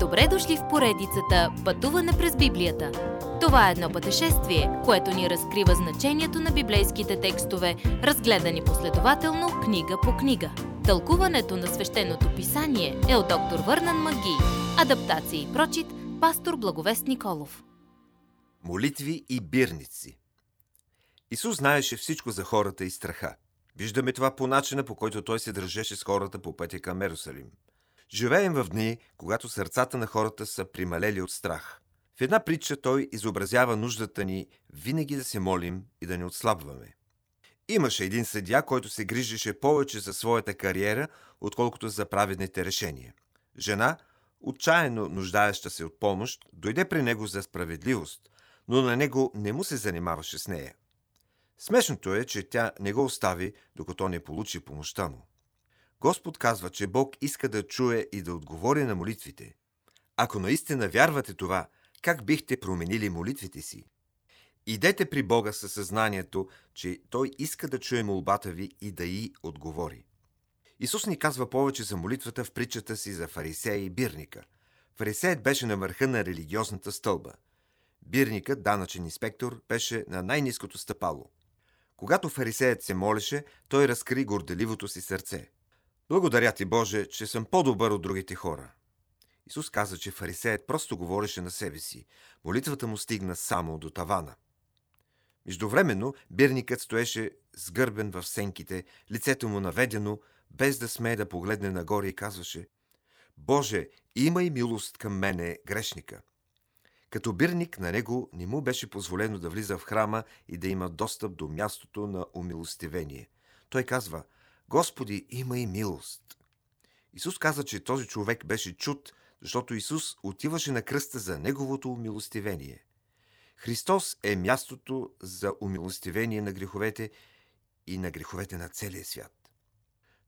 Добре дошли в поредицата Пътуване през Библията. Това е едно пътешествие, което ни разкрива значението на библейските текстове, разгледани последователно книга по книга. Тълкуването на свещеното писание е от доктор Върнан Маги. Адаптация и прочит, пастор Благовест Николов. Молитви и бирници Исус знаеше всичко за хората и страха. Виждаме това по начина, по който той се държеше с хората по пътя към Ерусалим. Живеем в дни, когато сърцата на хората са прималели от страх. В една притча той изобразява нуждата ни винаги да се молим и да не отслабваме. Имаше един съдя, който се грижеше повече за своята кариера, отколкото за праведните решения. Жена, отчаяно нуждаеща се от помощ, дойде при него за справедливост, но на него не му се занимаваше с нея. Смешното е, че тя не го остави, докато не получи помощта му. Господ казва, че Бог иска да чуе и да отговори на молитвите. Ако наистина вярвате това, как бихте променили молитвите си? Идете при Бога със съзнанието, че Той иска да чуе молбата ви и да й отговори. Исус ни казва повече за молитвата в притчата си за фарисея и бирника. Фарисеят беше на върха на религиозната стълба. Бирникът, данъчен инспектор, беше на най-низкото стъпало. Когато фарисеят се молеше, той разкри горделивото си сърце – благодаря ти, Боже, че съм по-добър от другите хора. Исус каза, че фарисеят просто говореше на себе си. Молитвата му стигна само до тавана. Междувременно бирникът стоеше сгърбен в сенките, лицето му наведено, без да смее да погледне нагоре и казваше Боже, имай милост към мене, грешника. Като бирник на него не му беше позволено да влиза в храма и да има достъп до мястото на умилостивение. Той казва – Господи, има и милост. Исус каза, че този човек беше чуд, защото Исус отиваше на кръста за неговото умилостивение. Христос е мястото за умилостивение на греховете и на греховете на целия свят.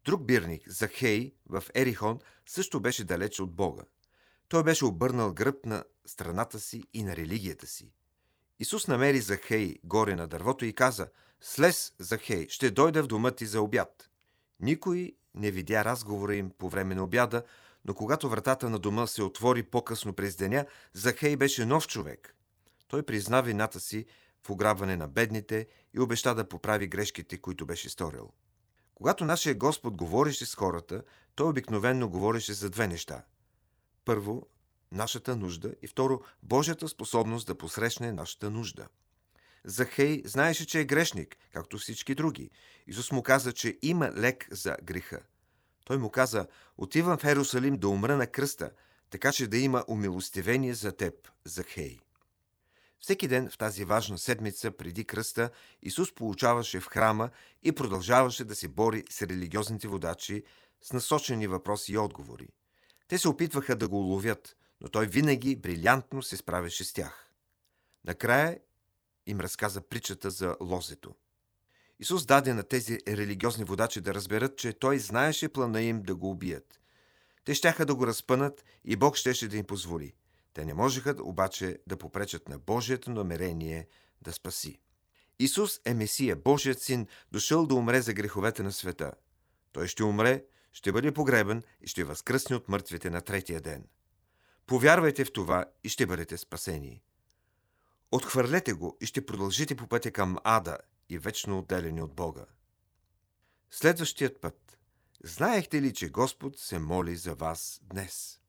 Друг бирник, Захей, в Ерихон, също беше далеч от Бога. Той беше обърнал гръб на страната си и на религията си. Исус намери Захей горе на дървото и каза, «Слез, Захей, ще дойда в дома ти за обяд». Никой не видя разговора им по време на обяда, но когато вратата на дома се отвори по-късно през деня, Захей беше нов човек. Той призна вината си в ограбване на бедните и обеща да поправи грешките, които беше сторил. Когато нашия Господ говореше с хората, той обикновенно говореше за две неща. Първо, нашата нужда и второ, Божията способност да посрещне нашата нужда – Захей знаеше, че е грешник, както всички други. Исус му каза, че има лек за греха. Той му каза, отивам в Ерусалим да умра на кръста, така че да има умилостивение за теб, Захей. Всеки ден в тази важна седмица преди кръста Исус получаваше в храма и продължаваше да се бори с религиозните водачи с насочени въпроси и отговори. Те се опитваха да го уловят, но той винаги брилянтно се справяше с тях. Накрая им разказа притчата за лозето. Исус даде на тези религиозни водачи да разберат, че Той знаеше плана им да го убият. Те щяха да го разпънат и Бог щеше да им позволи. Те не можеха обаче да попречат на Божието намерение да спаси. Исус е Месия, Божият син, дошъл да умре за греховете на света. Той ще умре, ще бъде погребен и ще възкръсне от мъртвите на третия ден. Повярвайте в това и ще бъдете спасени. Отхвърлете го и ще продължите по пътя към ада и вечно отделени от Бога. Следващият път. Знаехте ли, че Господ се моли за вас днес?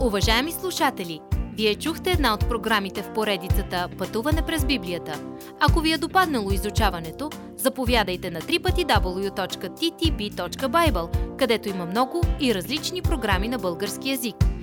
Уважаеми слушатели, вие чухте една от програмите в поредицата Пътуване през Библията. Ако ви е допаднало изучаването, заповядайте на www.ttb.bible, където има много и различни програми на български язик –